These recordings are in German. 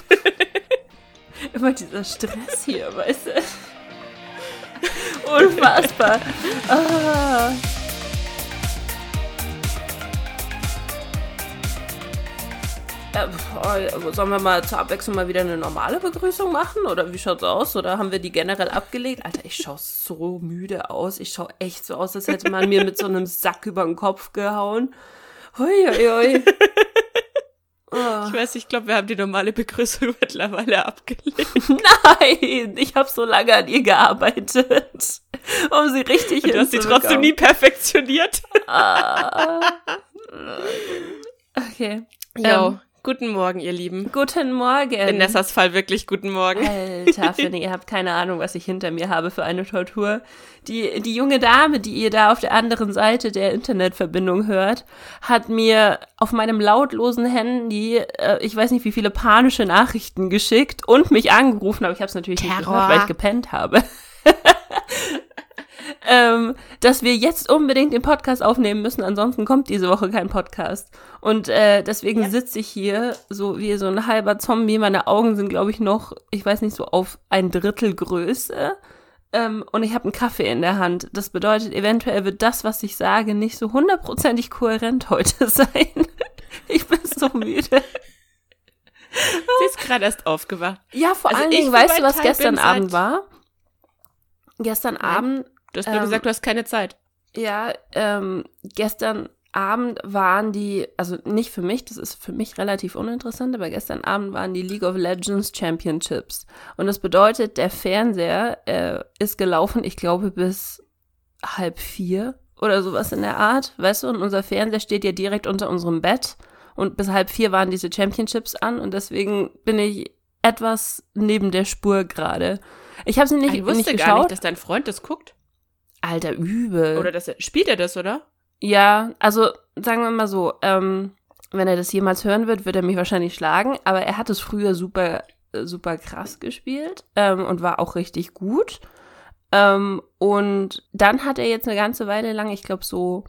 Immer dieser Stress hier, weißt du? Unfassbar. Ah. Sollen wir mal zur Abwechslung mal wieder eine normale Begrüßung machen? Oder wie schaut's aus? Oder haben wir die generell abgelegt? Alter, ich schaue so müde aus. Ich schaue echt so aus, als hätte man mir mit so einem Sack über den Kopf gehauen. Hui, hui, hui. Oh. Ich weiß, ich glaube, wir haben die normale Begrüßung mittlerweile abgelegt. Nein, ich habe so lange an ihr gearbeitet, um sie richtig Und Du hast sie trotzdem nie perfektioniert. Ah. Okay. Jo, ähm, Guten Morgen, ihr Lieben. Guten Morgen. In Nessas Fall wirklich guten Morgen. Alter, finde ihr habt keine Ahnung, was ich hinter mir habe für eine Tortur. Die, die junge Dame, die ihr da auf der anderen Seite der Internetverbindung hört, hat mir auf meinem lautlosen Handy, äh, ich weiß nicht wie viele panische Nachrichten geschickt und mich angerufen, aber ich habe es natürlich Terror. nicht gehört, weil ich gepennt habe. ähm, dass wir jetzt unbedingt den Podcast aufnehmen müssen, ansonsten kommt diese Woche kein Podcast. Und äh, deswegen ja. sitze ich hier so wie so ein halber Zombie. Meine Augen sind, glaube ich, noch, ich weiß nicht, so auf ein Drittel Größe. Ähm, und ich habe einen Kaffee in der Hand. Das bedeutet, eventuell wird das, was ich sage, nicht so hundertprozentig kohärent heute sein. ich bin so müde. Sie ist gerade erst aufgewacht. Ja, vor also allen Dingen, weißt du, was gestern Abend war? Gestern Nein. Abend Du hast nur ähm, gesagt, du hast keine Zeit. Ja, ähm, gestern Abend waren die, also nicht für mich, das ist für mich relativ uninteressant, aber gestern Abend waren die League of Legends Championships. Und das bedeutet, der Fernseher äh, ist gelaufen, ich glaube, bis halb vier oder sowas in der Art, weißt du, und unser Fernseher steht ja direkt unter unserem Bett und bis halb vier waren diese Championships an und deswegen bin ich etwas neben der Spur gerade. Ich habe sie nicht, ich wusste nicht geschaut. gar nicht, dass dein Freund das guckt. Alter, übel. Oder das, spielt er das, oder? Ja, also sagen wir mal so, ähm, wenn er das jemals hören wird, wird er mich wahrscheinlich schlagen, aber er hat es früher super, super krass gespielt ähm, und war auch richtig gut. Ähm, und dann hat er jetzt eine ganze Weile lang, ich glaube so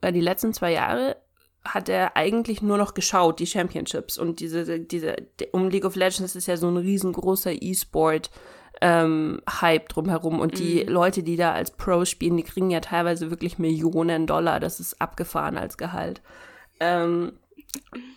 äh, die letzten zwei Jahre, hat er eigentlich nur noch geschaut, die Championships und diese, diese, um League of Legends ist ja so ein riesengroßer E-Sport ähm, Hype drumherum. Und die mhm. Leute, die da als Pro spielen, die kriegen ja teilweise wirklich Millionen Dollar. Das ist abgefahren als Gehalt. Ähm,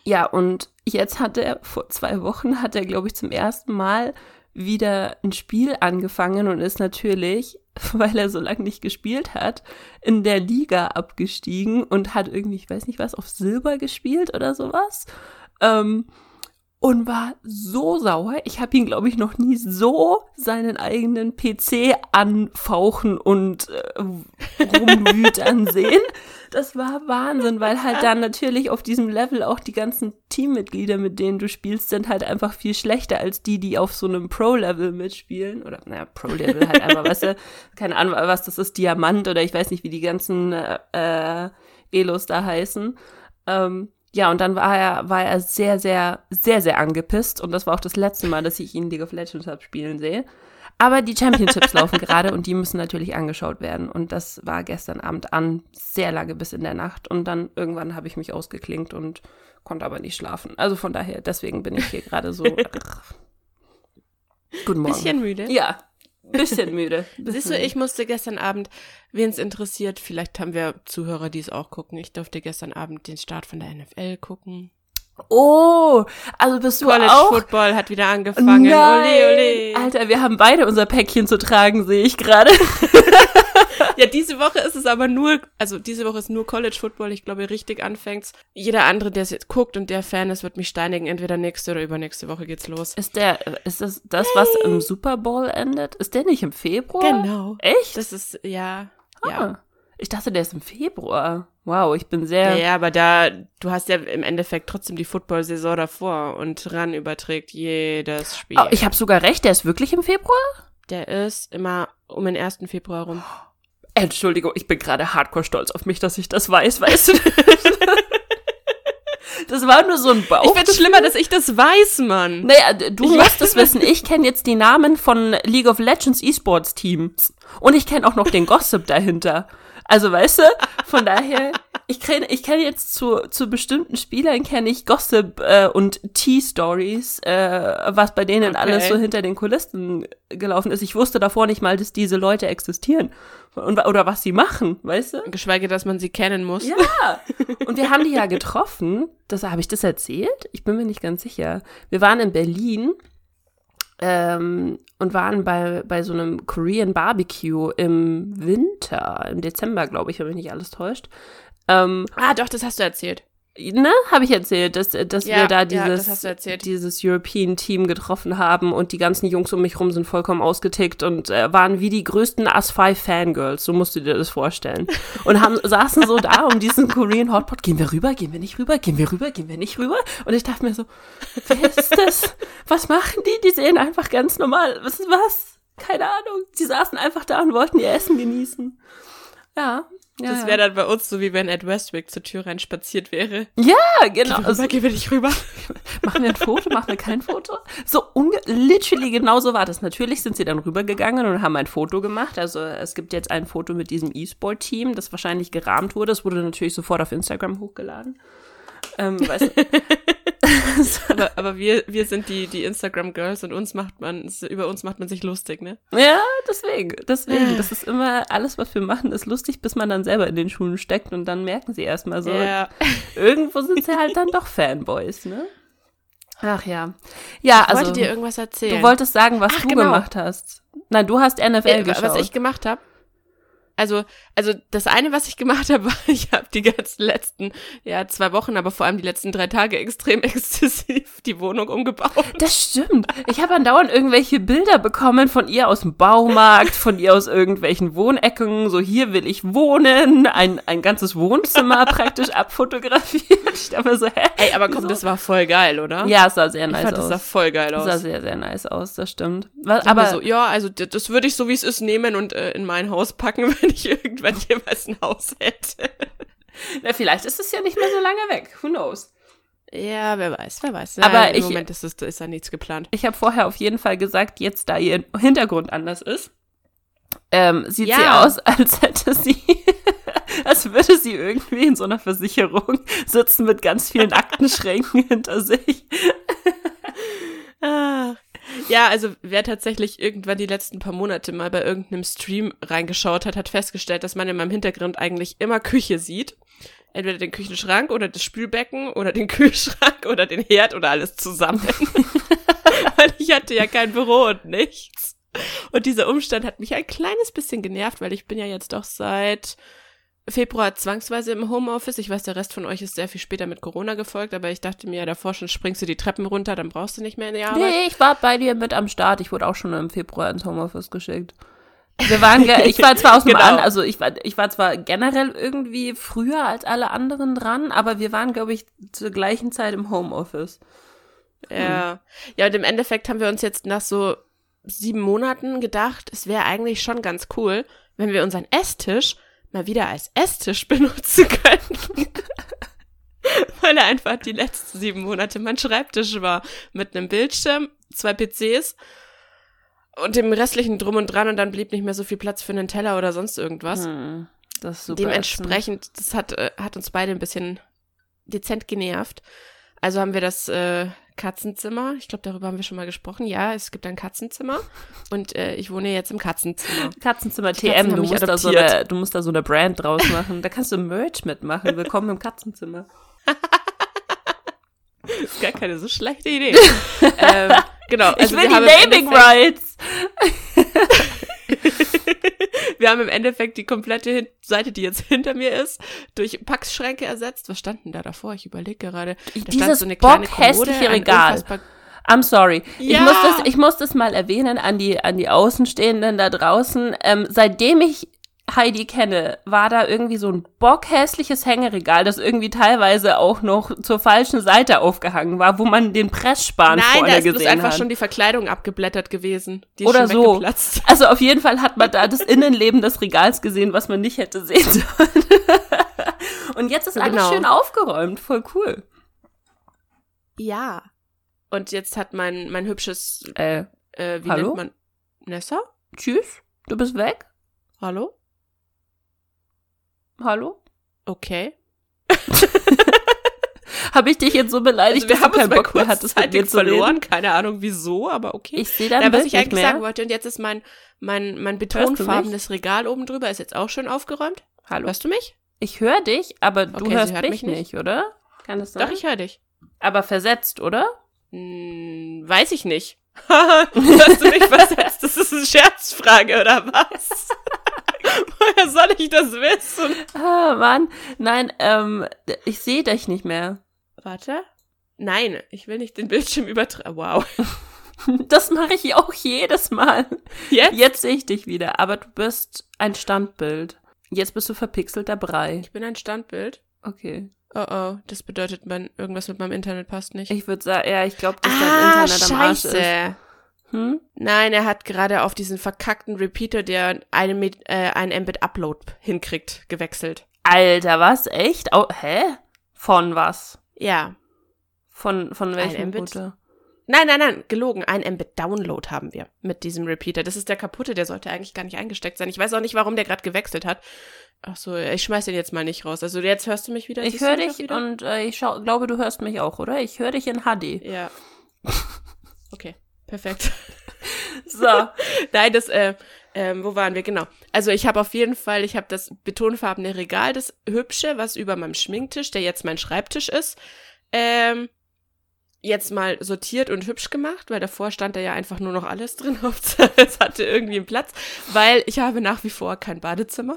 ja, und jetzt hat er, vor zwei Wochen, hat er, glaube ich, zum ersten Mal wieder ein Spiel angefangen und ist natürlich, weil er so lange nicht gespielt hat, in der Liga abgestiegen und hat irgendwie, ich weiß nicht was, auf Silber gespielt oder sowas. Ähm, und war so sauer. Ich habe ihn, glaube ich, noch nie so seinen eigenen PC anfauchen und äh, rumwütern sehen. Das war Wahnsinn, weil halt dann natürlich auf diesem Level auch die ganzen Teammitglieder, mit denen du spielst, sind halt einfach viel schlechter als die, die auf so einem Pro-Level mitspielen. Oder, naja, Pro-Level halt einfach, weißt du, keine Ahnung, was das ist, Diamant oder ich weiß nicht, wie die ganzen äh, äh Elos da heißen. Ähm, ja, und dann war er, war er sehr, sehr, sehr, sehr angepisst. Und das war auch das letzte Mal, dass ich ihn League of Legends habe spielen sehe. Aber die Championships laufen gerade und die müssen natürlich angeschaut werden. Und das war gestern Abend an, sehr lange bis in der Nacht. Und dann irgendwann habe ich mich ausgeklinkt und konnte aber nicht schlafen. Also von daher, deswegen bin ich hier gerade so. Guten Morgen. Bisschen müde? Ja, Bisschen müde. Bisschen. Siehst du, ich musste gestern Abend, wen es interessiert, vielleicht haben wir Zuhörer, die es auch gucken. Ich durfte gestern Abend den Start von der NFL gucken. Oh, also bist du College auch? Football hat wieder angefangen. Nein. Ole, ole. Alter, wir haben beide unser Päckchen zu tragen, sehe ich gerade. ja, diese Woche ist es aber nur, also diese Woche ist nur College Football. Ich glaube, richtig anfängt. Jeder andere, der es jetzt guckt und der Fan ist, wird mich steinigen. Entweder nächste oder übernächste Woche geht's los. Ist der, ist das das, was im Super Bowl endet? Ist der nicht im Februar? Genau. Echt? Das ist, ja, ah. ja. Ich dachte, der ist im Februar. Wow, ich bin sehr. Ja, ja, aber da, du hast ja im Endeffekt trotzdem die Football-Saison davor und ran überträgt jedes Spiel. Oh, ich habe sogar recht, der ist wirklich im Februar? Der ist immer um den 1. Februar rum. Entschuldigung, ich bin gerade hardcore stolz auf mich, dass ich das weiß, weißt du? Das war nur so ein Bauch. Ich find's schlimmer, dass ich das weiß, Mann. Naja, du ich musst es wissen. Ich kenne jetzt die Namen von League of Legends E-Sports Teams. Und ich kenne auch noch den Gossip dahinter. Also weißt du, von daher, ich kenne ich kenn jetzt zu, zu bestimmten Spielern kenne ich Gossip äh, und Tea-Stories, äh, was bei denen Okay. alles so hinter den Kulissen gelaufen ist. Ich wusste davor nicht mal, dass diese Leute existieren und, oder was sie machen, weißt du? Geschweige, dass man sie kennen muss. Ja, und wir haben die ja getroffen. Das habe ich das erzählt? Ich bin mir nicht ganz sicher. Wir waren in Berlin ähm, und waren bei, bei so einem Korean Barbecue im Winter, im Dezember, glaube ich, wenn mich nicht alles täuscht. Ähm, Ah, doch, das hast du erzählt. ne, habe ich erzählt, dass, dass Ja, wir da ja, dieses, erzählt. dieses European Team getroffen haben und die ganzen Jungs um mich rum sind vollkommen ausgetickt und äh, waren wie die größten As-5 Fangirls, so musst du dir das vorstellen. Und haben, saßen so da um diesen Korean Hotpot, gehen wir rüber, gehen wir nicht rüber, gehen wir rüber, gehen wir nicht rüber? Und ich dachte mir so, wer ist das? Was machen die? Die sehen einfach ganz normal, was ist was? Keine Ahnung. Sie saßen einfach da und wollten ihr Essen genießen. Ja. Ja Das wäre dann bei uns so, wie wenn Ed Westwick zur Tür rein spaziert wäre. Ja, genau. Rüber, Also, gehen wir nicht rüber. machen wir ein Foto, machen wir kein Foto? So, literally genau so war das. Natürlich sind sie dann rübergegangen und haben ein Foto gemacht. Also es gibt jetzt ein Foto mit diesem E-Sport-Team, das wahrscheinlich gerahmt wurde. Es wurde natürlich sofort auf Instagram hochgeladen. Ähm, weißt du, Aber, aber wir, wir sind die, die Instagram-Girls und uns macht man, über uns macht man sich lustig, ne? ja, deswegen, deswegen. Das ist immer, alles, was wir machen, ist lustig, bis man dann selber in den Schuhen steckt und dann merken sie erstmal so, Ja. irgendwo sind sie halt dann doch Fanboys, ne? Ach ja. Ja, Ich also wollte dir irgendwas erzählen. du wolltest sagen, was Ach, du genau. gemacht hast. Nein, du hast NFL Äh, geschaut. was ich gemacht habe. Also, also das eine, was ich gemacht habe, war, ich habe die ganzen letzten, ja, zwei Wochen, aber vor allem die letzten drei Tage extrem exzessiv die Wohnung umgebaut. Das stimmt. Ich habe andauernd irgendwelche Bilder bekommen von ihr aus dem Baumarkt, von ihr aus irgendwelchen Wohnecken. So, hier will ich wohnen. Ein, ein ganzes Wohnzimmer praktisch abfotografiert. Ich dachte mir so, hä? Ey, aber komm, Wieso? das war voll geil, oder? Ja, es sah sehr ich nice fand, das sah aus. voll geil Es aus. sah sehr, sehr nice aus, das stimmt. Was, aber so, ja, also das würde ich so wie es ist nehmen und äh, in mein Haus packen, wenn ich irgendwann jemals ein Haus hätte. na, vielleicht ist es ja nicht mehr so lange weg. Who knows? Ja, wer weiß, wer weiß. Aber Nein, im ich- Moment ist, es, ist da nichts geplant. Ich habe vorher auf jeden Fall gesagt, jetzt da ihr Hintergrund anders ist, ähm, sieht sie Ja. aus, als hätte sie, als würde sie irgendwie in so einer Versicherung sitzen mit ganz vielen Aktenschränken hinter sich. Ah. Ja, also wer tatsächlich irgendwann die letzten paar Monate mal bei irgendeinem Stream reingeschaut hat, hat festgestellt, dass man in meinem Hintergrund eigentlich immer Küche sieht. Entweder den Küchenschrank oder das Spülbecken oder den Kühlschrank oder den Herd oder alles zusammen. weil ich hatte ja kein Büro und nichts. Und dieser Umstand hat mich ein kleines bisschen genervt, weil ich bin ja jetzt doch seit Februar zwangsweise im Homeoffice. Ich weiß, der Rest von euch ist sehr viel später mit Corona gefolgt, aber ich dachte mir, davor schon springst du die Treppen runter, dann brauchst du nicht mehr in die Arbeit. Nee, ich war bei dir mit am Start. Ich wurde auch schon im Februar ins Homeoffice geschickt. Wir waren, ich war zwar aus dem Genau. an, also ich war, ich war zwar generell irgendwie früher als alle anderen dran, aber wir waren, glaube ich, zur gleichen Zeit im Homeoffice. Ja. Ja, und im Endeffekt haben wir uns jetzt nach so sieben Monaten gedacht, es wäre eigentlich schon ganz cool, wenn wir unseren Esstisch mal wieder als Esstisch benutzen könnten. Weil er einfach die letzten sieben Monate mein Schreibtisch war. Mit einem Bildschirm, zwei PCs und dem restlichen Drum und Dran und dann blieb nicht mehr so viel Platz für einen Teller oder sonst irgendwas. Hm, das ist super. ätzend. Dementsprechend, das hat, äh, hat uns beide ein bisschen dezent genervt. Also haben wir das äh, Katzenzimmer, ich glaube, darüber haben wir schon mal gesprochen. Ja, es gibt ein Katzenzimmer und äh, ich wohne jetzt im Katzenzimmer. Katzenzimmer TM, du musst, da so eine, du musst da so eine Brand draus machen. Da kannst du Merch mitmachen. Willkommen im Katzenzimmer. Das ist gar keine so schlechte Idee. ähm, genau. Ich also will wir die Naming Rights. Wir haben im Endeffekt die komplette Seite, die jetzt hinter mir ist, durch Packschränke ersetzt. Was stand denn da davor? Ich überlege gerade. Da Dieses bockhässliche ein Regal. unfassbar- I'm sorry. Ich, Ja. muss das, ich muss das mal erwähnen an die, an die Außenstehenden da draußen. Ähm, seitdem ich Heidi kenne, war da irgendwie so ein bockhässliches Hängeregal, das irgendwie teilweise auch noch zur falschen Seite aufgehangen war, wo man den Pressspan Nein, vorne da ist bloß gesehen einfach hat. schon die Verkleidung abgeblättert gewesen. Die ist Oder so. Also auf jeden Fall hat man da das Innenleben des Regals gesehen, was man nicht hätte sehen sollen. Und jetzt ist alles Genau. schön aufgeräumt, voll cool. Ja. Und jetzt hat mein, mein hübsches, Äh, äh, wie Hallo? nennt man? Nessa? tschüss, du bist weg? Hallo? Hallo? Okay. Habe ich dich jetzt so beleidigt, Also wir dass haben keinen Bock mehr hattest, mit mir verloren. Keine Ahnung wieso, aber okay. Ich sehe dein Ja, was ich nicht eigentlich mehr. sagen wollte, und jetzt ist mein, mein, mein betonfarbenes Regal oben drüber, ist jetzt auch schön aufgeräumt. Hallo. Hörst du mich? Ich höre dich, aber du Okay, hörst hört mich mich nicht, nicht. oder? Kann das sein? Doch, ich höre dich. aber versetzt, oder? Hm, weiß ich nicht. Hast du mich versetzt? Das ist eine Scherzfrage, oder was? Woher soll ich das wissen? Ah, Mann. Nein, ähm, ich sehe dich nicht mehr. Warte. Nein, ich will nicht den Bildschirm übertragen. Wow. Das mache ich auch jedes Mal. Jetzt? Jetzt sehe ich dich wieder, aber du bist ein Standbild. Jetzt bist du verpixelter Brei. Ich bin ein Standbild. Okay. Oh oh, das bedeutet, mein, irgendwas mit meinem Internet passt nicht. Ich würde sagen, ja, ich glaube, dass ah, dein Internet am Arsch ist. Hm? Nein, er hat gerade auf diesen verkackten Repeater, der einen, mit, äh, einen Mbit-Upload hinkriegt, gewechselt. Alter, was? Echt? Au hä? Von was? Ja. Von, von welchem Mbit? Router? Nein, nein, nein, gelogen. Ein Mbit-Download haben wir mit diesem Repeater. Das ist der kaputte, der sollte eigentlich gar nicht eingesteckt sein. Ich weiß auch nicht, warum der gerade gewechselt hat. Ach so, ich schmeiß den jetzt mal nicht raus. Also jetzt hörst du mich wieder? Ich höre dich wieder? und äh, ich schau, glaube, du hörst mich auch, oder? Ich höre dich in HD. Ja. Okay, perfekt. So. Nein, das, äh, ähm, wo waren wir? Genau. Also ich habe auf jeden Fall, ich habe das betonfarbene Regal, das hübsche, was über meinem Schminktisch, der jetzt mein Schreibtisch ist, ähm, jetzt mal sortiert und hübsch gemacht, weil davor stand da ja einfach nur noch alles drin. Es hatte irgendwie einen Platz, weil ich habe nach wie vor kein Badezimmer.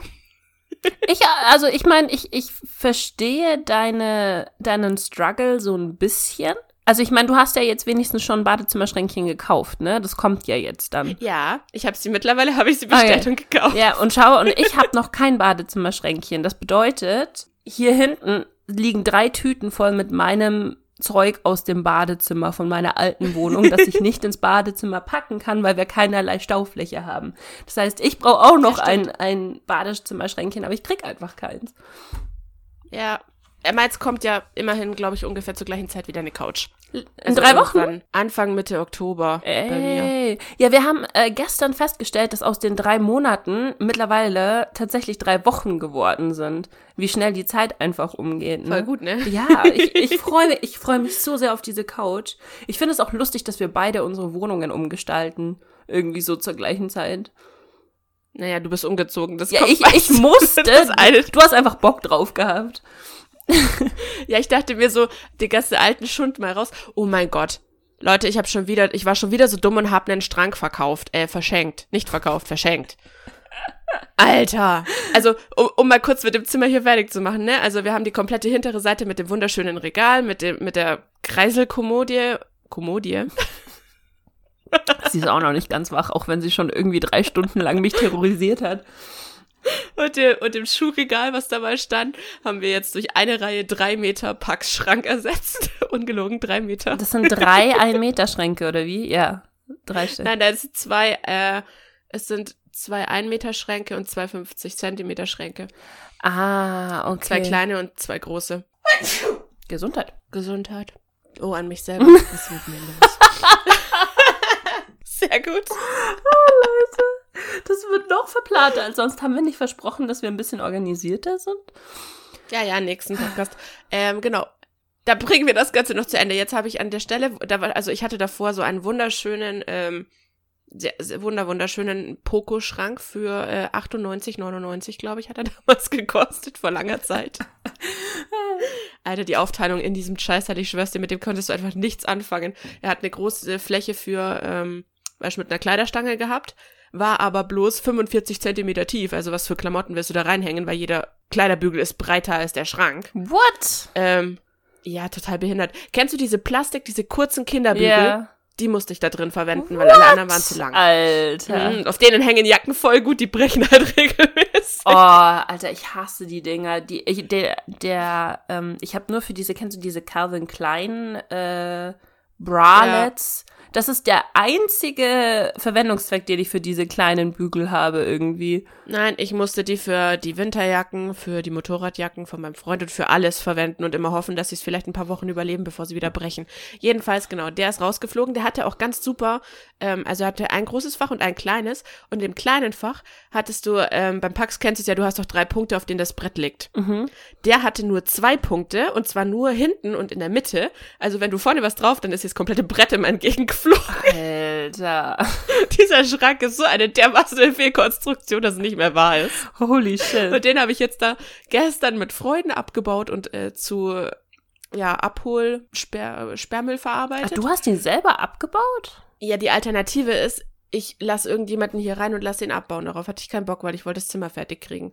Ich, also ich meine, ich, ich verstehe deine, deinen Struggle so ein bisschen. Also ich meine, du hast ja jetzt wenigstens schon ein Badezimmerschränkchen gekauft, ne? Das kommt ja jetzt dann. Ja, ich habe sie mittlerweile, habe ich sie Ah, bestellt und gekauft. Ja, und schau, und ich habe noch kein Badezimmerschränkchen. Das bedeutet, hier hinten liegen drei Tüten voll mit meinem Zeug aus dem Badezimmer von meiner alten Wohnung, das ich nicht ins Badezimmer packen kann, weil wir keinerlei Staufläche haben. Das heißt, ich brauche auch noch Ja, ein, ein Badezimmerschränkchen, aber ich krieg einfach keins. Ja. Jetzt kommt ja immerhin, glaube ich, ungefähr zur gleichen Zeit wieder eine Couch. In Also drei Wochen? Anfang, Mitte Oktober bei mir. Ey. Ja, wir haben äh, gestern festgestellt, dass aus den drei Monaten mittlerweile tatsächlich drei Wochen geworden sind. Wie schnell die Zeit einfach umgeht. Ne? Voll gut, ne? Ja, ich, ich freue mich, ich freue mich so sehr auf diese Couch. Ich finde es auch lustig, dass wir beide unsere Wohnungen umgestalten. Irgendwie so zur gleichen Zeit. Naja, du bist umgezogen. Das Ja, kommt ich, ich musste. Du hast einfach Bock drauf gehabt. Ja, ich dachte mir so, die ganze alten Schund mal raus. Oh mein Gott. Leute, ich habe schon wieder, ich war schon wieder so dumm und habe einen Strang verkauft, äh, verschenkt. Nicht verkauft, verschenkt. Alter. Also, um, um mal kurz mit dem Zimmer hier fertig zu machen, ne? Also, wir haben die komplette hintere Seite mit dem wunderschönen Regal, mit dem, mit der Kreiselkommodie. Kommodie? Sie ist auch noch nicht ganz wach, auch wenn sie schon irgendwie drei Stunden lang mich terrorisiert hat. Und, dem, und dem Schuhregal, was da mal stand, haben wir jetzt durch eine Reihe drei Meter Packschrank ersetzt. Ungelogen, drei Meter. Das sind drei Ein-Meter-Schränke, oder wie? Ja. Drei Stück. Nein, das sind zwei, äh, es sind zwei 1 Meter Schränke und zwei 50 Zentimeter Schränke. Ah, okay. Zwei kleine und zwei große. Gesundheit. Gesundheit. Oh, an mich selber. Was wird mir los? Sehr gut. Das wird noch verplanter als sonst. Haben wir nicht versprochen, dass wir ein bisschen organisierter sind? Ja, ja, nächsten Podcast. Ähm, genau. Da bringen wir das Ganze noch zu Ende. Jetzt habe ich an der Stelle, da war, also ich hatte davor so einen wunderschönen, ähm, sehr, sehr wunder, wunderschönen Poco-Schrank für äh, 98,99, glaube ich, hat er damals gekostet, vor langer Zeit. Alter, die Aufteilung in diesem Scheiß hatte ich schwör's dir, mit dem konntest du einfach nichts anfangen. Er hat eine große Fläche für, ähm, weißt du, mit einer Kleiderstange gehabt, war aber bloß 45 Zentimeter tief. Also was für Klamotten wirst du da reinhängen, weil jeder Kleiderbügel ist breiter als der Schrank. What? Ähm, ja, total behindert. Kennst du diese Plastik, diese kurzen Kinderbügel? Ja. Die musste ich da drin verwenden, weil alle anderen waren zu lang. Alter. Mhm, auf denen hängen Jacken voll gut, die brechen halt regelmäßig. Oh, Alter, ich hasse die Dinger. Die, ich, der, der, ähm, ich habe nur für diese, kennst du diese Calvin Klein äh, Bralettes? Das ist der einzige Verwendungszweck, den ich für diese kleinen Bügel habe irgendwie. Nein, ich musste die für die Winterjacken, für die Motorradjacken von meinem Freund und für alles verwenden und immer hoffen, dass sie es vielleicht ein paar Wochen überleben, bevor sie wieder brechen. Jedenfalls, genau, der ist rausgeflogen. Der hatte auch ganz super, ähm, also er hatte ein großes Fach und ein kleines. Und im kleinen Fach hattest du, ähm, beim Pax kennst du es ja, du hast doch drei Punkte, auf denen das Brett liegt. Mhm. Der hatte nur zwei Punkte und zwar nur hinten und in der Mitte. Also wenn du vorne was drauf, dann ist das komplette Brett immer entgegengeflogen. Alter. Dieser Schrank ist so eine dermaßen Fehlkonstruktion, dass es nicht mehr wahr ist. Holy shit. Und den habe ich jetzt da gestern mit Freunden abgebaut und äh, zu ja, Abhol Sper Sperrmüll Ach, verarbeitet. du hast ihn selber abgebaut? ja, die Alternative ist, ich lasse irgendjemanden hier rein und lasse ihn abbauen. Darauf hatte ich keinen Bock, weil ich wollte das Zimmer fertig kriegen.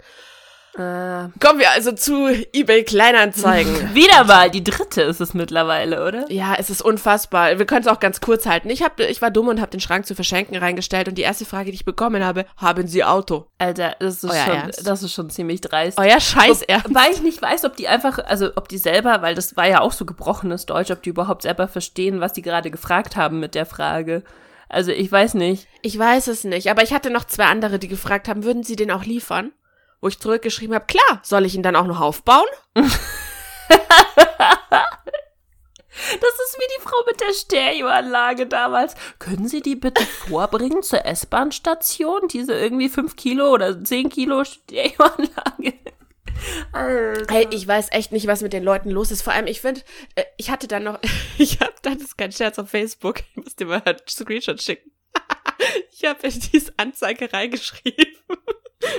Äh, Kommen wir also zu eBay Kleinanzeigen. wieder mal, die dritte ist es mittlerweile, oder? Ja, es ist unfassbar. Wir können es auch ganz kurz halten. Ich, hab, ich war dumm und habe den Schrank zu verschenken reingestellt und die erste Frage, die ich bekommen habe, haben Sie Auto? Alter, das ist, Euer schon, Ernst? das ist schon ziemlich dreist. Euer Scheiß Ernst. Weil ich nicht weiß, ob die einfach, also ob die selber, weil das war ja auch so gebrochenes Deutsch, ob die überhaupt selber verstehen, was die gerade gefragt haben mit der Frage. Also ich weiß nicht. Ich weiß es nicht, aber ich hatte noch zwei andere, die gefragt haben, würden Sie den auch liefern? Wo ich zurückgeschrieben habe, klar, soll ich ihn dann auch noch aufbauen? Das ist wie die Frau mit der Stereoanlage damals. Können Sie die bitte vorbringen zur S-Bahn-Station? Diese irgendwie 5 Kilo oder 10 Kilo Stereoanlage. Alter. Hey, ich weiß echt nicht, was mit den Leuten los ist. Vor allem, ich finde, äh, ich hatte dann noch, ich habe, das ist kein Scherz auf Facebook, ich muss dir mal einen Screenshot schicken. Ich habe in diese Anzeige reingeschrieben.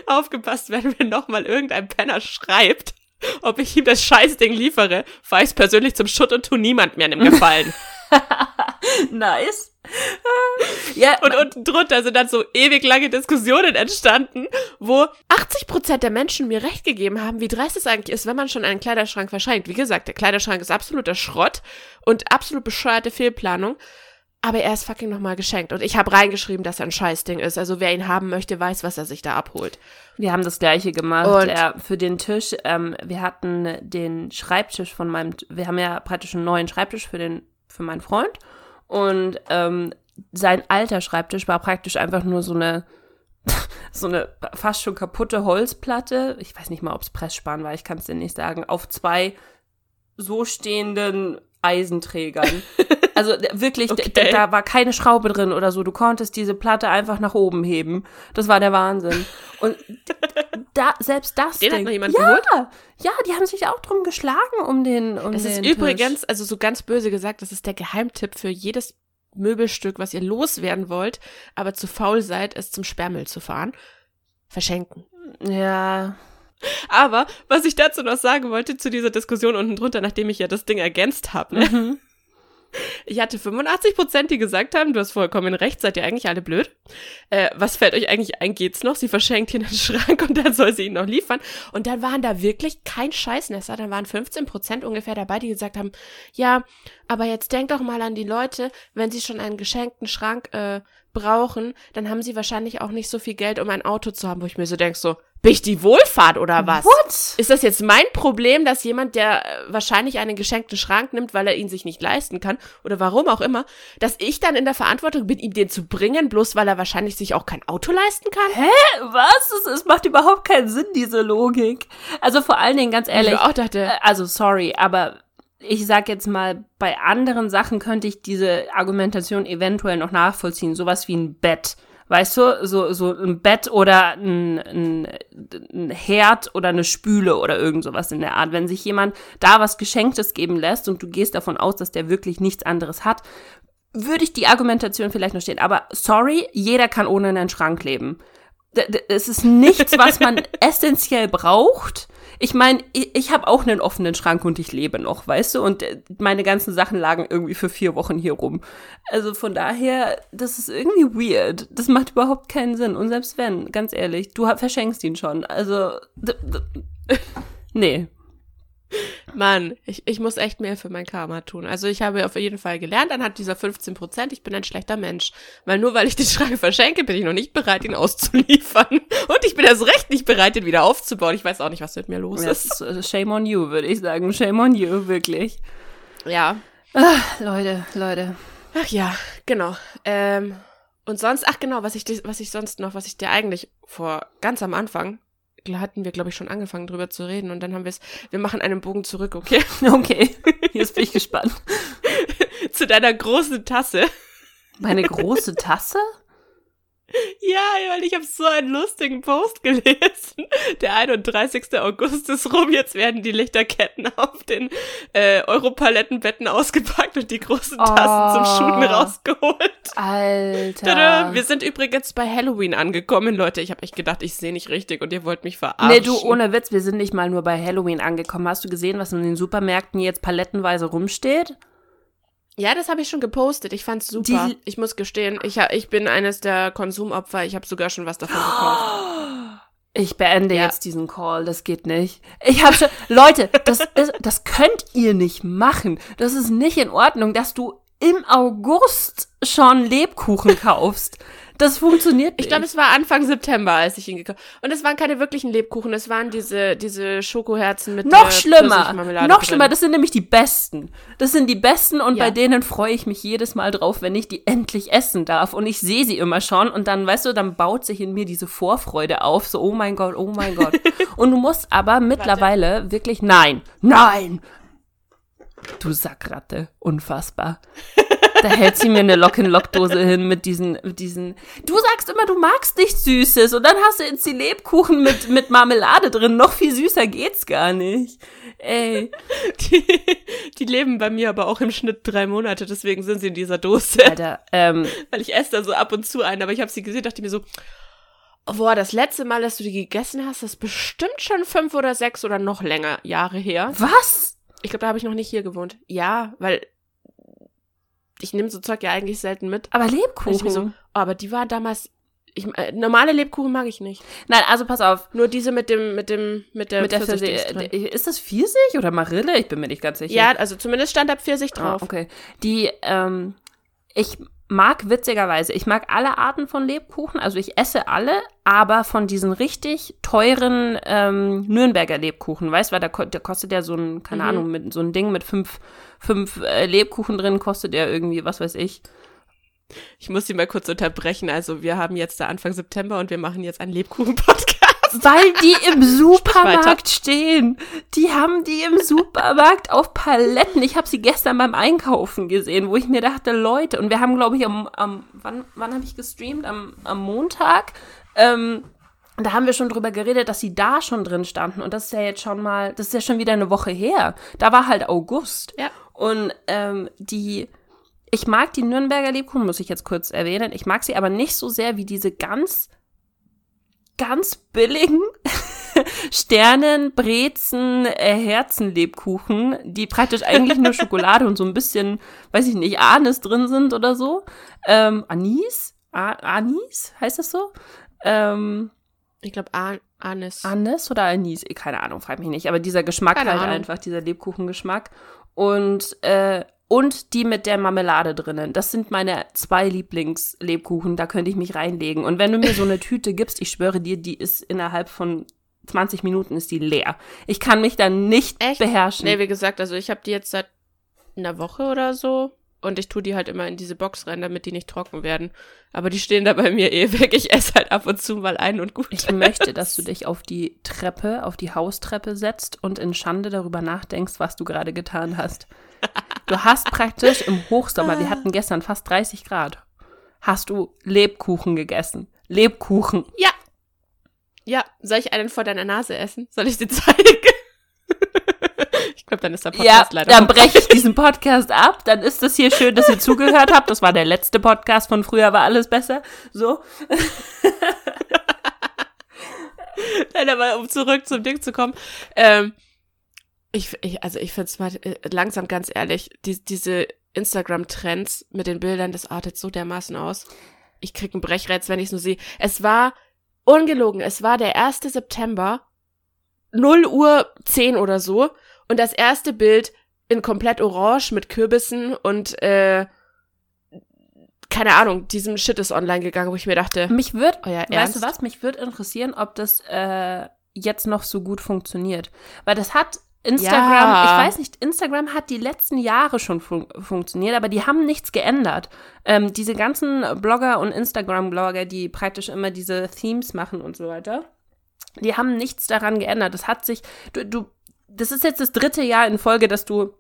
Aufgepasst, wenn mir nochmal irgendein Penner schreibt, ob ich ihm das Scheißding liefere, fahr ich's persönlich zum Schutt und tu niemand mehr einem Gefallen. Nice. Ja, Und unten drunter sind dann so ewig lange Diskussionen entstanden, wo 80% der Menschen mir recht gegeben haben, wie dreist es eigentlich ist, wenn man schon einen Kleiderschrank verschenkt. Wie gesagt, der Kleiderschrank ist absoluter Schrott und absolut bescheuerte Fehlplanung. Aber er ist fucking nochmal geschenkt. Und ich habe reingeschrieben, dass er ein Scheißding ist. Also wer ihn haben möchte, weiß, was er sich da abholt. Wir haben das gleiche gemacht. Und- ja, für den Tisch, ähm, wir hatten den Schreibtisch von meinem, wir haben ja praktisch einen neuen Schreibtisch für den, für meinen Freund. Und ähm, sein alter Schreibtisch war praktisch einfach nur so eine, so eine fast schon kaputte Holzplatte. Ich weiß nicht mal, ob es Pressspan war, ich kann es dir nicht sagen. Auf zwei so stehenden Eisenträgern. Also wirklich, Okay. da war keine Schraube drin oder so. Du konntest diese Platte einfach nach oben heben. Das war der Wahnsinn. Und da, selbst das Den hat Ding, noch jemand ja, geholt? Ja, die haben sich auch drum geschlagen um den um Das den ist Tisch. übrigens, also so ganz böse gesagt, das ist der Geheimtipp für jedes Möbelstück, was ihr loswerden wollt, aber zu faul seid, es zum Sperrmüll zu fahren. Verschenken. Ja, Aber was ich dazu noch sagen wollte, zu dieser Diskussion unten drunter, nachdem ich ja das Ding ergänzt habe, ne? Mhm. Ich hatte 85 Prozent, die gesagt haben, du hast vollkommen recht, seid ihr eigentlich alle blöd. Äh, was fällt euch eigentlich ein, geht's noch? Sie verschenkt hier einen Schrank und dann soll sie ihn noch liefern. Und dann waren da wirklich kein Scheißnester. Dann waren 15 Prozent ungefähr dabei, die gesagt haben, ja, aber jetzt denkt doch mal an die Leute, wenn sie schon einen geschenkten Schrank äh, brauchen, dann haben sie wahrscheinlich auch nicht so viel Geld, um ein Auto zu haben, wo ich mir so denk so, bin ich die Wohlfahrt oder was? What? Ist das jetzt mein Problem, dass jemand, der äh, wahrscheinlich einen geschenkten Schrank nimmt, weil er ihn sich nicht leisten kann oder warum auch immer, dass ich dann in der Verantwortung bin, ihm den zu bringen, bloß weil er wahrscheinlich sich auch kein Auto leisten kann? Hä? Was? Es, macht überhaupt keinen Sinn, diese Logik. Also vor allen Dingen, ganz Ich ehrlich, mir auch dachte, Äh, Also sorry, aber ich sag jetzt mal, bei anderen Sachen könnte ich diese Argumentation eventuell noch nachvollziehen. Sowas wie ein Bett. Weißt du, so, so ein Bett oder ein, ein, ein Herd oder eine Spüle oder irgend sowas in der Art. Wenn sich jemand da was Geschenktes geben lässt und du gehst davon aus, dass der wirklich nichts anderes hat, würde ich die Argumentation vielleicht noch stehen. Aber sorry, jeder kann ohne einen Schrank leben. Es ist nichts, was man essentiell braucht. Ich meine, ich, ich habe auch einen offenen Schrank und ich lebe noch, weißt du? Und äh, meine ganzen Sachen lagen irgendwie für vier Wochen hier rum. Also von daher, das ist irgendwie weird. Das macht überhaupt keinen Sinn. Und selbst wenn, ganz ehrlich, du verschenkst ihn schon. Also, nee. Mann, ich, ich muss echt mehr für mein Karma tun. Also ich habe auf jeden Fall gelernt, anhand dieser 15 Prozent, ich bin ein schlechter Mensch. Weil nur weil ich den Schrank verschenke, bin ich noch nicht bereit, ihn auszuliefern. Und ich bin erst recht nicht bereit, ihn wieder aufzubauen. Ich weiß auch nicht, was mit mir los Das ist. äh, shame on you, würde ich sagen. Shame on you, wirklich. Ja. Ah, Leute, Leute. Ach ja, Genau. Ähm, und sonst, ach genau, was ich, was ich sonst noch, was ich dir eigentlich vor ganz am Anfang, hatten wir, glaube ich, schon angefangen drüber zu reden und dann haben wir es, wir machen einen Bogen zurück, okay? Okay, jetzt bin ich gespannt. Zu deiner großen Tasse. Meine große Tasse? Ja, weil ich habe so einen lustigen Post gelesen. Der 31. August ist rum, jetzt werden die Lichterketten auf den äh, Europalettenbetten ausgepackt und die großen Tassen zum Shooten Oh. rausgeholt. Alter. Tada, wir sind übrigens bei Halloween angekommen, Leute. Ich habe echt gedacht, ich sehe nicht richtig und ihr wollt mich verarschen. Nee, du, ohne Witz, wir sind nicht mal nur bei Halloween angekommen. Hast du gesehen, was in den Supermärkten jetzt palettenweise rumsteht? Ja, das habe ich schon gepostet. Ich fand's super. Die- ich muss gestehen, ich, ich bin eines der Konsumopfer. Ich habe sogar schon was davon gekauft. Ich beende Ja. jetzt diesen Call, das geht nicht. Ich habe schon, Leute, das ist, das könnt ihr nicht machen. Das ist nicht in Ordnung, dass du im August schon Lebkuchen kaufst. Das funktioniert nicht. Ich glaube, es war Anfang September, als ich ihn gekauft Und es waren keine wirklichen Lebkuchen, es waren diese, diese Schokoherzen mit noch äh, schlimmer, noch drin. schlimmer, das sind nämlich die besten. Das sind die besten und Ja. bei denen freue ich mich jedes Mal drauf, wenn ich die endlich essen darf und ich sehe sie immer schon und dann, weißt du, dann baut sich in mir diese Vorfreude auf, so, oh mein Gott, oh mein Gott. und du musst aber mittlerweile wirklich, nein, nein, du Sackratte, unfassbar. Da hält sie mir eine Lock-in-Lock-Dose hin mit diesen, mit diesen. Du sagst immer, du magst nichts Süßes und dann hast du jetzt die Lebkuchen mit, mit Marmelade drin. Noch viel süßer geht's gar nicht. Ey. Die, die leben bei mir aber auch im Schnitt drei Monate, deswegen sind sie in dieser Dose. Alter, ähm, Weil ich esse da so ab und zu einen, aber ich habe sie gesehen, dachte mir so, boah, das letzte Mal, dass du die gegessen hast, ist bestimmt schon fünf oder sechs oder noch länger Jahre her. was? Ich glaube, da habe ich noch nicht hier gewohnt. Ja, weil ich nehme so Zeug ja eigentlich selten mit. Aber Lebkuchen. so, oh, aber die war damals. Ich, äh, normale Lebkuchen mag ich nicht. Nein, also pass auf. Nur diese mit dem, mit dem, mit der, Mit der Pfirsich, drin. ist das Pfirsich oder Marille? Ich bin mir nicht ganz sicher. Ja, also zumindest stand da Pfirsich Ah, drauf. okay. Die, ähm, ich mag witzigerweise, ich mag alle Arten von Lebkuchen, also ich esse alle, aber von diesen richtig teuren ähm, Nürnberger Lebkuchen, weißt du, weil da, der kostet ja so ein, keine Mhm. Ahnung, mit so ein Ding mit fünf, fünf äh, Lebkuchen drin, kostet der irgendwie, was weiß ich. Ich muss sie mal kurz unterbrechen. Also wir haben jetzt da Anfang September und wir machen jetzt einen Lebkuchen-Podcast. Weil die im. Supermarkt stehen. Die haben die im Supermarkt auf Paletten. Ich habe sie gestern beim Einkaufen gesehen, wo ich mir dachte, Leute, und wir haben, glaube ich, am, am wann, wann habe ich gestreamt? Am, am Montag. Ähm, da haben wir schon drüber geredet, dass sie da schon drin standen. Und das ist ja jetzt schon mal, das ist ja schon wieder eine Woche her. Da war halt August. Ja. Und ähm, die, ich mag die Nürnberger Lebkuchen, muss ich jetzt kurz erwähnen. Ich mag sie aber nicht so sehr wie diese ganz, ganz billigen Sternen, Brezen, äh, Herzenlebkuchen, die praktisch eigentlich nur Schokolade und so ein bisschen, weiß ich nicht, Anis drin sind oder so. Ähm, Anis? A Anis? Heißt das so? Ähm, Ich glaube, An Anis. Anis oder Anis? Keine Ahnung, frag mich nicht. Aber dieser Geschmack Keine halt Ahnung. einfach, dieser Lebkuchengeschmack. Und, äh, und die mit der Marmelade drinnen. Das sind meine zwei Lieblingslebkuchen. Da könnte ich mich reinlegen. Und wenn du mir so eine Tüte gibst, ich schwöre dir, die ist innerhalb von 20 Minuten ist die leer. Ich kann mich da nicht Echt? beherrschen. Nee, wie gesagt, also ich habe die jetzt seit einer Woche oder so. Und ich tue die halt immer in diese Box rein, damit die nicht trocken werden. Aber die stehen da bei mir eh weg. Ich esse halt ab und zu mal ein und gut. Ich möchte, dass du dich auf die Treppe, auf die Haustreppe setzt und in Schande darüber nachdenkst, was du gerade getan hast. Du hast praktisch im Hochsommer, wir hatten gestern fast 30 Grad, hast du Lebkuchen gegessen. Lebkuchen. Ja. Ja, soll ich einen vor deiner Nase essen? Soll ich dir zeigen? ich glaube, dann ist der Ja, Podcast leider dann breche ich diesen Podcast ab. Dann ist es hier schön, dass ihr zugehört habt. Das war der letzte Podcast von früher, war alles besser. So. Nein, aber um zurück zum Ding zu kommen. Ähm, ich, ich, also ich finde es mal äh, langsam ganz ehrlich, die, diese Instagram-Trends mit den Bildern, das artet so dermaßen aus. Ich krieg einen Brechreiz, wenn ich es nur sehe. Es war ungelogen, es war der 1. September, 0 Uhr 10 oder so. Und das erste Bild in komplett orange mit Kürbissen und äh, keine Ahnung, diesem Shit ist online gegangen, wo ich mir dachte, Mich wird, euer weißt Ernst? du was, mich würde interessieren, ob das äh, jetzt noch so gut funktioniert. Weil das hat Instagram, Ja. ich weiß nicht, Instagram hat die letzten Jahre schon fun funktioniert, aber die haben nichts geändert. Ähm, diese ganzen Blogger und Instagram-Blogger, die praktisch immer diese Themes machen und so weiter, die haben nichts daran geändert. Das hat sich, du, du das ist jetzt das dritte Jahr in Folge, dass du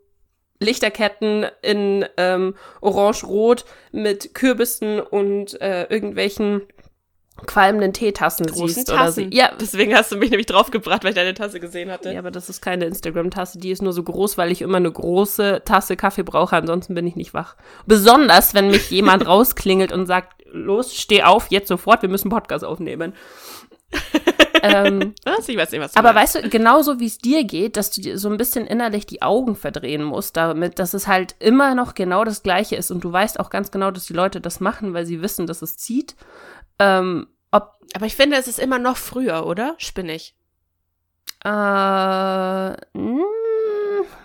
Lichterketten in ähm, Orange-Rot mit Kürbissen und äh, irgendwelchen qualmenden Teetassen Großen siehst oder sie. Ja, Deswegen hast du mich nämlich draufgebracht, weil ich deine Tasse gesehen hatte. ja, aber das ist keine Instagram-Tasse, die ist nur so groß, weil ich immer eine große Tasse Kaffee brauche, ansonsten bin ich nicht wach. Besonders, wenn mich jemand rausklingelt und sagt, los, steh auf, jetzt sofort, wir müssen Podcast aufnehmen. ähm, Was? Ich weiß nicht, was aber meinst. weißt du, genauso wie es dir geht, dass du dir so ein bisschen innerlich die Augen verdrehen musst, damit, dass es halt immer noch genau das Gleiche ist und du weißt auch ganz genau, dass die Leute das machen, weil sie wissen, dass es zieht. Ähm, ob, Aber ich finde, es ist immer noch früher, oder? Spinnig. äh, mh,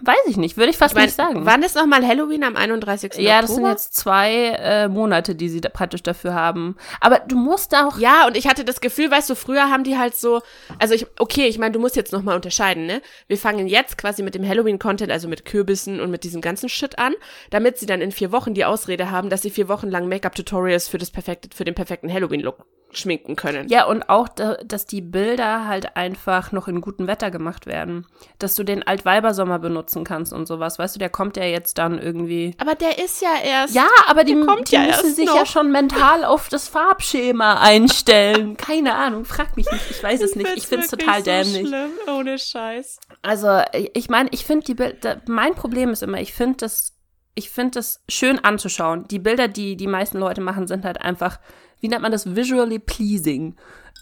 weiß ich nicht, würde ich fast Ich mein, nicht sagen. Wann ist nochmal Halloween am 31. Ja, das sind Oktober? jetzt zwei äh, Monate, die sie da praktisch dafür haben. Aber du musst auch. Ja, und ich hatte das Gefühl, weißt du, früher haben die halt so, also ich, okay, ich meine, du musst jetzt nochmal unterscheiden, ne? Wir fangen jetzt quasi mit dem Halloween-Content, also mit Kürbissen und mit diesem ganzen Shit an, damit sie dann in vier Wochen die Ausrede haben, dass sie vier Wochen lang Make-up-Tutorials für das perfekte, für den perfekten Halloween-Look schminken können. Ja, und auch, da, dass die Bilder halt einfach noch in gutem Wetter gemacht werden. Dass du den Altweibersommer benutzen kannst und sowas. Weißt du, der kommt ja jetzt dann irgendwie. Aber der ist ja erst. Ja, aber die, kommt die ja müssen sich noch. ja schon mental auf das Farbschema einstellen. Keine Ahnung, frag mich nicht. Ich weiß es nicht. Ich finde es total dämlich. Schlimm, ohne Scheiß. Also, ich ich meine, ich finde die Bilder, mein Problem ist immer, ich finde das, ich finde das schön anzuschauen. Die Bilder, die die meisten Leute machen, sind halt einfach, wie nennt man das, visually pleasing.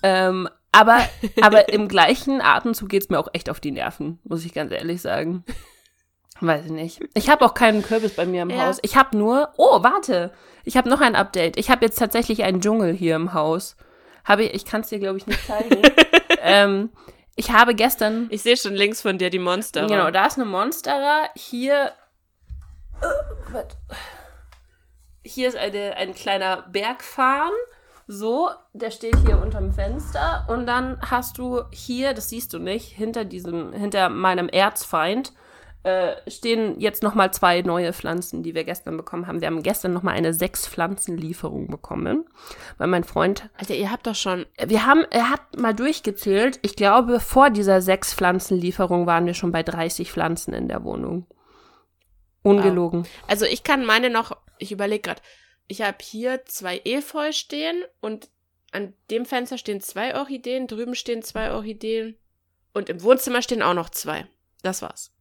Ähm, aber, aber im gleichen Atemzug geht's mir auch echt auf die Nerven, muss ich ganz ehrlich sagen. Weiß ich nicht. Ich habe auch keinen Kürbis bei mir im Ja. Haus. Ich habe nur, oh, warte, ich habe noch ein Update. Ich habe jetzt tatsächlich einen Dschungel hier im Haus. Habe ich, ich kann es dir, glaube ich, nicht zeigen. ähm, ich habe gestern Ich sehe schon links von dir die Monster. Genau, da ist eine Monstera. Hier. Warte. Hier ist eine, ein kleiner Bergfarn. So, der steht hier unterm Fenster. Und dann hast du hier, das siehst du nicht, hinter diesem, hinter meinem Erzfeind, äh, stehen jetzt nochmal zwei neue Pflanzen, die wir gestern bekommen haben. Wir haben gestern nochmal eine sechs Pflanzenlieferung bekommen, weil mein Freund Alter, ihr habt doch schon. wir haben, er hat mal durchgezählt. Ich glaube, vor dieser sechs Pflanzenlieferung waren wir schon bei 30 Pflanzen in der Wohnung. Ungelogen. Also ich kann meine noch, ich überlege gerade, ich habe hier zwei Efeu stehen und an dem Fenster stehen zwei Orchideen, drüben stehen zwei Orchideen und im Wohnzimmer stehen auch noch zwei. Das war's.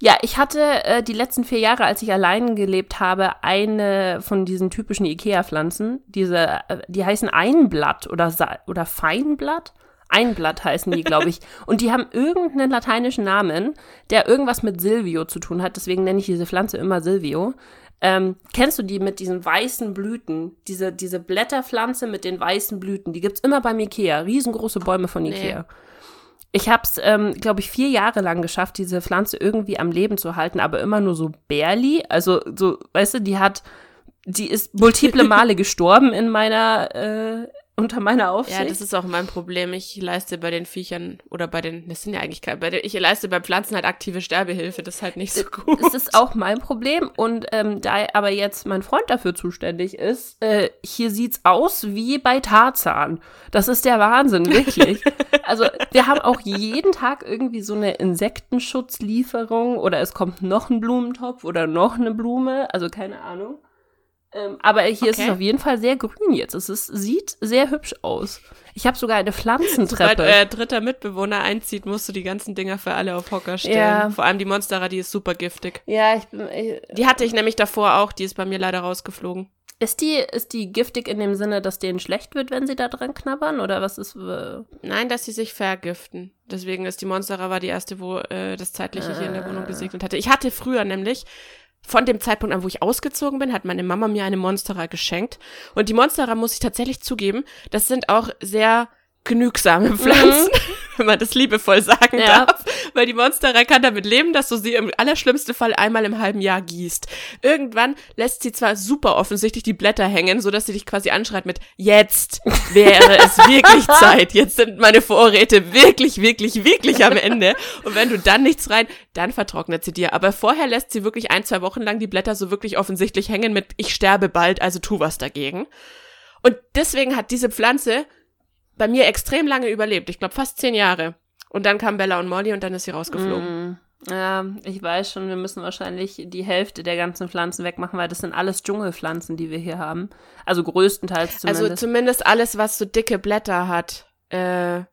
Ja, ich hatte äh, die letzten vier Jahre, als ich allein gelebt habe, eine von diesen typischen Ikea-Pflanzen. Diese, äh, die heißen Einblatt oder, Sa oder Feinblatt. Einblatt heißen die, glaube ich. Und die haben irgendeinen lateinischen Namen, der irgendwas mit Silvio zu tun hat. Deswegen nenne ich diese Pflanze immer Silvio. Ähm, kennst du die mit diesen weißen Blüten? Diese, diese Blätterpflanze mit den weißen Blüten. Die gibt's immer beim Ikea. Riesengroße Bäume von Nee. Ikea. Ich habe es, ähm, glaube ich, vier Jahre lang geschafft, diese Pflanze irgendwie am Leben zu halten, aber immer nur so barely. Also so, weißt du, die hat, die ist multiple Male gestorben in meiner, äh, unter meiner Aufsicht. Ja, das ist auch mein Problem. Ich leiste bei den Viechern oder bei den, das sind ja eigentlich keine, bei den, ich leiste bei Pflanzen halt aktive Sterbehilfe. Das ist halt nicht so gut. Das ist auch mein Problem. Und ähm, da aber jetzt mein Freund dafür zuständig ist, äh, hier sieht's aus wie bei Tarzan. Das ist der Wahnsinn, wirklich. also wir haben auch jeden Tag irgendwie so eine Insektenschutzlieferung oder es kommt noch ein Blumentopf oder noch eine Blume. Also keine Ahnung. Ähm, aber hier ist es Okay. auf jeden Fall sehr grün jetzt. Es ist, sieht sehr hübsch aus. Ich habe sogar eine Sobald Pflanzentreppe. euer dritter Mitbewohner einzieht, musst du die ganzen Dinger für alle auf Hocker stellen. Ja. Vor allem die Monstera, die ist super giftig. ja, ich bin. Ich, Die hatte ich nämlich davor auch, die ist bei mir leider rausgeflogen. Ist die, ist die giftig in dem Sinne, dass denen schlecht wird, wenn sie da dran knabbern? Oder was ist. Äh, Nein, dass sie sich vergiften. Deswegen ist die Monstera war die erste, wo äh, das Zeitliche hier in der Wohnung gesegnet hatte. Ich hatte früher nämlich, von dem Zeitpunkt an, wo ich ausgezogen bin, hat meine Mama mir eine Monstera geschenkt. Und die Monstera, muss ich tatsächlich zugeben, das sind auch sehr genügsame Pflanzen, wenn man das liebevoll sagen Ja. darf, weil die Monstera kann damit leben, dass du sie im allerschlimmsten Fall einmal im halben Jahr gießt. Irgendwann lässt sie zwar super offensichtlich die Blätter hängen, so dass sie dich quasi anschreit mit jetzt wäre es wirklich Zeit, jetzt sind meine Vorräte wirklich, wirklich, wirklich am Ende und wenn du dann nichts rein, dann vertrocknet sie dir, aber vorher lässt sie wirklich ein, zwei Wochen lang die Blätter so wirklich offensichtlich hängen mit ich sterbe bald, also tu was dagegen. Und deswegen hat diese Pflanze bei mir extrem lange überlebt. Ich glaube fast zehn Jahre. Und dann kam Bella und Molly und dann ist sie rausgeflogen. Mm, Ja, ich weiß schon, wir müssen wahrscheinlich die Hälfte der ganzen Pflanzen wegmachen, weil das sind alles Dschungelpflanzen, die wir hier haben. Also größtenteils zumindest. Also zumindest alles, was so dicke Blätter hat. Äh,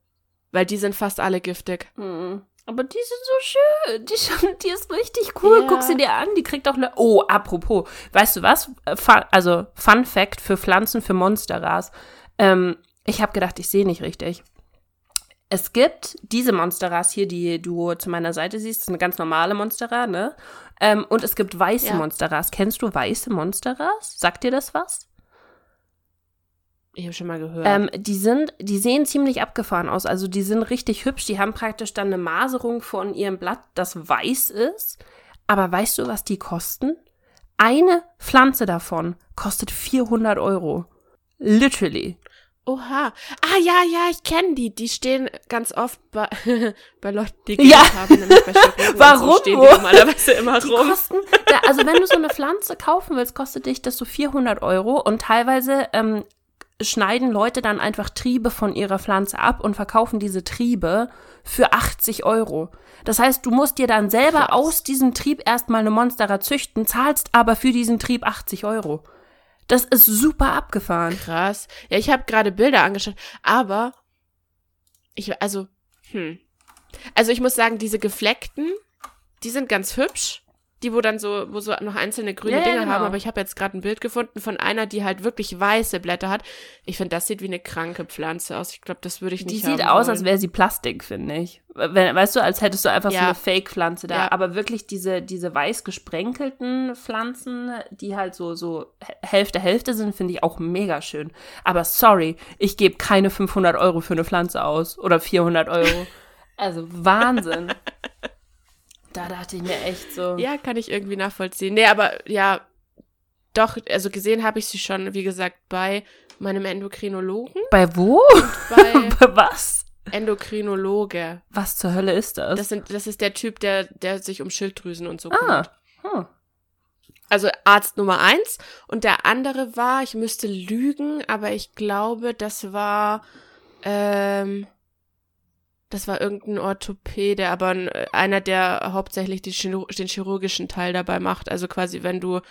weil die sind fast alle giftig. Mm. Aber die sind so schön. Die, die ist richtig cool. Ja. Guck sie dir an. Die kriegt auch eine. Oh, apropos. Weißt du was? Äh, Fun, also, Fun Fact für Pflanzen, für Monsteras. Ähm, ich habe gedacht, ich sehe nicht richtig. Es gibt diese Monsteras hier, die du zu meiner Seite siehst. Das ist eine ganz normale Monstera, ne? Ähm, und es gibt weiße Ja. Monsteras. Kennst du weiße Monsteras? Sagt dir das was? Ich habe schon mal gehört. Ähm, die sind, die sehen ziemlich abgefahren aus. Also die sind richtig hübsch. Die haben praktisch dann eine Maserung von ihrem Blatt, das weiß ist. Aber weißt du, was die kosten? Eine Pflanze davon kostet 400 Euro. Literally. Oha. Ah, ja, ja, ich kenne die. Die stehen ganz oft bei, bei Leuten, die Ja. Geld haben, nämlich bei Warum? So stehen die normalerweise immer Die rum. kosten, ja, also wenn du so eine Pflanze kaufen willst, kostet dich das so 400 Euro und teilweise ähm, schneiden Leute dann einfach Triebe von ihrer Pflanze ab und verkaufen diese Triebe für 80 Euro. Das heißt, du musst dir dann selber Krass. aus diesem Trieb erstmal eine Monstera züchten, zahlst aber für diesen Trieb 80 Euro. Das ist super abgefahren. Krass. Ja, ich habe gerade Bilder angeschaut, aber ich also hm. Also ich muss sagen, diese gefleckten, die sind ganz hübsch. Die, wo dann so, wo so noch einzelne grüne Ja, ja, Dinge genau. haben, aber ich habe jetzt gerade ein Bild gefunden von einer, die halt wirklich weiße Blätter hat. Ich finde, das sieht wie eine kranke Pflanze aus. Ich glaube, das würde ich Die nicht sieht haben aus, wollen. als wäre sie Plastik, finde ich. Weißt du, als hättest du einfach so Ja. eine Fake-Pflanze da. Ja. Aber wirklich diese, diese weiß gesprenkelten Pflanzen, die halt so, so Hälfte, Hälfte sind, finde ich auch mega schön. Aber sorry, ich gebe keine 500 Euro für eine Pflanze aus. Oder 400 Euro. Also Wahnsinn. Da dachte ich mir echt so. Ja, kann ich irgendwie nachvollziehen. Nee, aber ja, doch, also gesehen habe ich sie schon, wie gesagt, bei meinem Endokrinologen. Bei wo? Bei Bei was? Endokrinologe. Was zur Hölle ist das? Das, sind, das ist der Typ, der, der sich um Schilddrüsen und so ah. kümmert. Hm. Also Arzt Nummer eins. Und der andere war, ich müsste lügen, aber ich glaube, das war, ähm, das war irgendein Orthopäde, aber ein, einer, der hauptsächlich Chirur- den chirurgischen Teil dabei macht. Also quasi, wenn du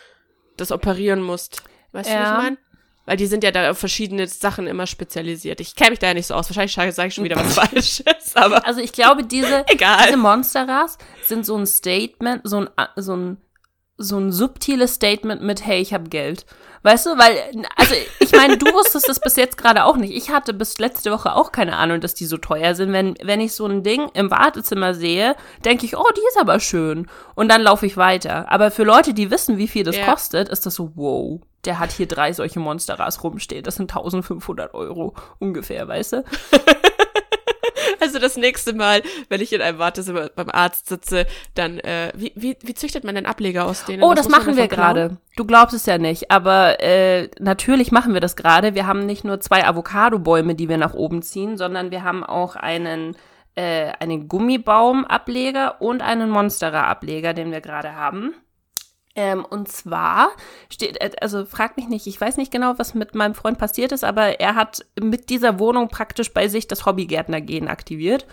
das operieren musst. Weißt du, Ja. was ich meine? Weil die sind ja da auf verschiedene Sachen immer spezialisiert. Ich kenne mich da ja nicht so aus. Wahrscheinlich sage ich schon wieder was Falsches, aber Also ich glaube, diese, Egal. diese Monsteras sind so ein Statement, so ein, so ein, so ein subtiles Statement mit, hey, ich habe Geld. Weißt du, weil, also ich meine, du wusstest das bis jetzt gerade auch nicht. Ich hatte bis letzte Woche auch keine Ahnung, dass die so teuer sind. Wenn, wenn ich so ein Ding im Wartezimmer sehe, denke ich, oh, die ist aber schön. Und dann laufe ich weiter. Aber für Leute, die wissen, wie viel das Ja. kostet, ist das so, wow, der hat hier drei solche Monsteras rumstehen. Das sind 1500 Euro ungefähr, weißt du? Also das nächste Mal, wenn ich in einem Wartezimmer beim Arzt sitze, dann, äh, wie, wie, wie züchtet man denn Ableger aus denen? Oh, Was das machen wir gerade. Du glaubst es ja nicht, aber äh, natürlich machen wir das gerade. Wir haben nicht nur zwei Avocado-Bäume, die wir nach oben ziehen, sondern wir haben auch einen, äh, einen Gummibaum-Ableger und einen Monstera-Ableger, den wir gerade haben. Ähm, und zwar steht, äh, also frag mich nicht, ich weiß nicht genau, was mit meinem Freund passiert ist, aber er hat mit dieser Wohnung praktisch bei sich das Hobbygärtner-Gen aktiviert.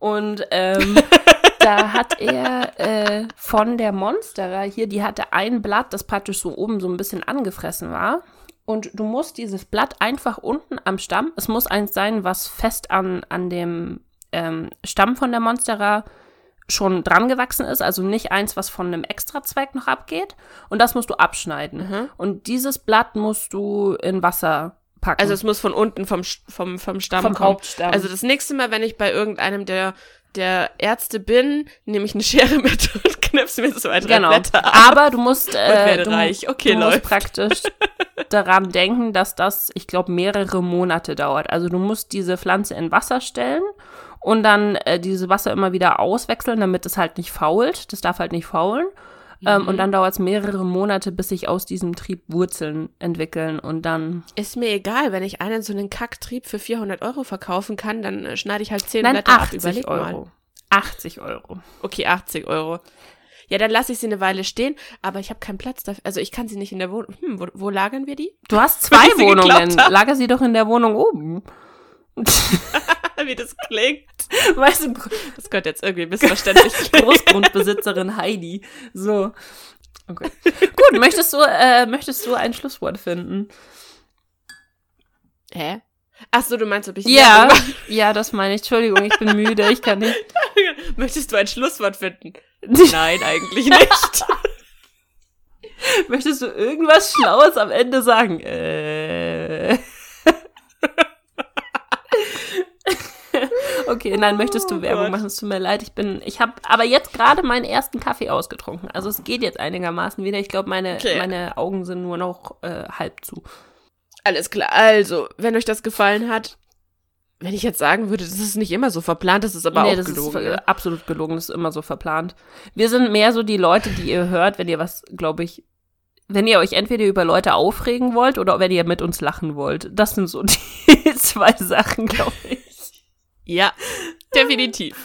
Und ähm, da hat er äh, von der Monstera hier, die hatte ein Blatt, das praktisch so oben so ein bisschen angefressen war. Und du musst dieses Blatt einfach unten am Stamm, es muss eins sein, was fest an, an dem ähm, Stamm von der Monstera schon dran gewachsen ist, also nicht eins, was von einem Extrazweig noch abgeht. Und das musst du abschneiden. Mhm. Und dieses Blatt musst du in Wasser packen. Also es muss von unten vom, vom, vom Stamm vom kommen. Hauptstamm. Also das nächste Mal, wenn ich bei irgendeinem der, der Ärzte bin, nehme ich eine Schere mit und knipse mir so zwei, drei genau. Blätter ab. Aber du musst, äh, du, reich. Okay, du musst läuft. praktisch daran denken, dass das, ich glaube, mehrere Monate dauert. Also du musst diese Pflanze in Wasser stellen und dann äh, dieses Wasser immer wieder auswechseln, damit es halt nicht fault. Das darf halt nicht faulen. Ähm, Mhm. und dann dauert es mehrere Monate, bis sich aus diesem Trieb Wurzeln entwickeln und dann. Ist mir egal, wenn ich einen so einen Kacktrieb für 400 Euro verkaufen kann, dann äh, schneide ich halt 10 Nein, Blätter ab. 80 Überleg Euro. mal. 80 Euro. Okay, 80 Euro. Ja, dann lasse ich sie eine Weile stehen, aber ich habe keinen Platz dafür. Also ich kann sie nicht in der Wohnung. Hm, wo, wo lagern wir die? Du hast zwei Wohnungen. Lager sie doch in der Wohnung oben. Wie das klingt. weißt du, Das könnte jetzt irgendwie missverständlich. Großgrundbesitzerin Heidi. So. Okay. Gut, möchtest du, äh, möchtest du ein Schlusswort finden? Hä? Ach so, du meinst, ob ich Ja, ja, das meine ich. Entschuldigung, ich bin müde, ich kann nicht. Möchtest du ein Schlusswort finden? Nein, eigentlich nicht. Möchtest du irgendwas Schlaues am Ende sagen? Äh. Okay, nein, möchtest du Oh Werbung Gott. machen? Es tut mir leid, ich bin, ich habe aber jetzt gerade meinen ersten Kaffee ausgetrunken. Also es geht jetzt einigermaßen wieder. Ich glaube, meine, Okay. meine Augen sind nur noch äh, halb zu. Alles klar. Also, wenn euch das gefallen hat, wenn ich jetzt sagen würde, das ist nicht immer so verplant, das ist aber auch das gelogen. ist absolut gelogen. Das ist immer so verplant. Wir sind mehr so die Leute, die ihr hört, wenn ihr was, glaube ich, wenn ihr euch entweder über Leute aufregen wollt oder wenn ihr mit uns lachen wollt. Das sind so die zwei Sachen, glaube ich. Ja, definitiv.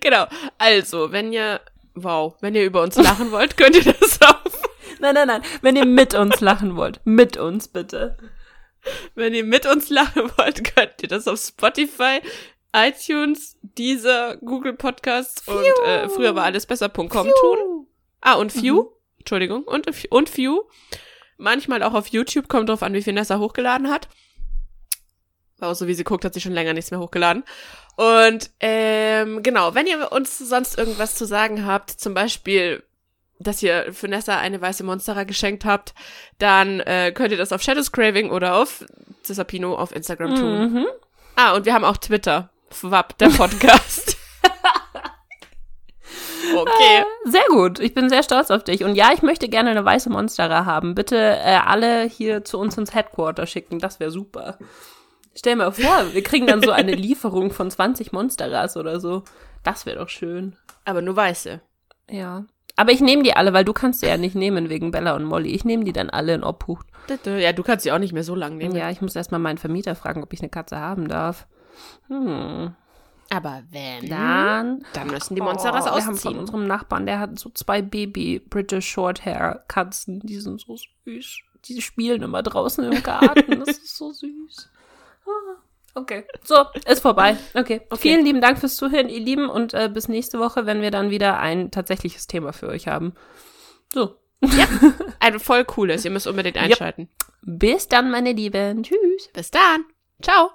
genau. Also, wenn ihr, wow, wenn ihr über uns lachen wollt, könnt ihr das auf. Nein, nein, nein. Wenn ihr mit uns lachen wollt. Mit uns, bitte. Wenn ihr mit uns lachen wollt, könnt ihr das auf Spotify, iTunes, Deezer, Google Podcasts und äh, früher war alles besser.com tun. Ah, und View. Entschuldigung. Und, und View. Manchmal auch auf YouTube, kommt drauf an, wie viel Nessa hochgeladen hat. Aber so wie sie guckt, hat sie schon länger nichts mehr hochgeladen. Und ähm, genau, wenn ihr uns sonst irgendwas zu sagen habt, zum Beispiel, dass ihr für Nessa eine weiße Monstera geschenkt habt, dann äh, könnt ihr das auf Shadows Craving oder auf Cesapino auf Instagram tun. Mhm. Ah, und wir haben auch Twitter. FWAP, der Podcast. okay. Sehr gut. Ich bin sehr stolz auf dich. Und ja, ich möchte gerne eine weiße Monstera haben. Bitte äh, alle hier zu uns ins Headquarter schicken. Das wäre super. Stell mir vor, wir kriegen dann so eine Lieferung von 20 Monsteras oder so. Das wäre doch schön. Aber nur weiße. Ja. Aber ich nehme die alle, weil du kannst sie ja nicht nehmen wegen Bella und Molly. Ich nehme die dann alle in Obhut. Ja, du kannst sie auch nicht mehr so lang nehmen. Ja, ich muss erstmal meinen Vermieter fragen, ob ich eine Katze haben darf. Hm. Aber wenn, Dann. dann müssen die Monsteras oh, Wir haben von ausziehen. unserem Nachbarn, der hat so zwei Baby British Shorthair Katzen. Die sind so süß. Die spielen immer draußen im Garten. Das ist so süß. Okay, so, ist vorbei. Okay. Okay. Vielen lieben Dank fürs Zuhören, ihr Lieben, und äh, bis nächste Woche, wenn wir dann wieder ein tatsächliches Thema für euch haben. So, Ein voll cooles. Ihr müsst unbedingt einschalten. bis dann, meine Lieben. Tschüss. Bis dann. Ciao.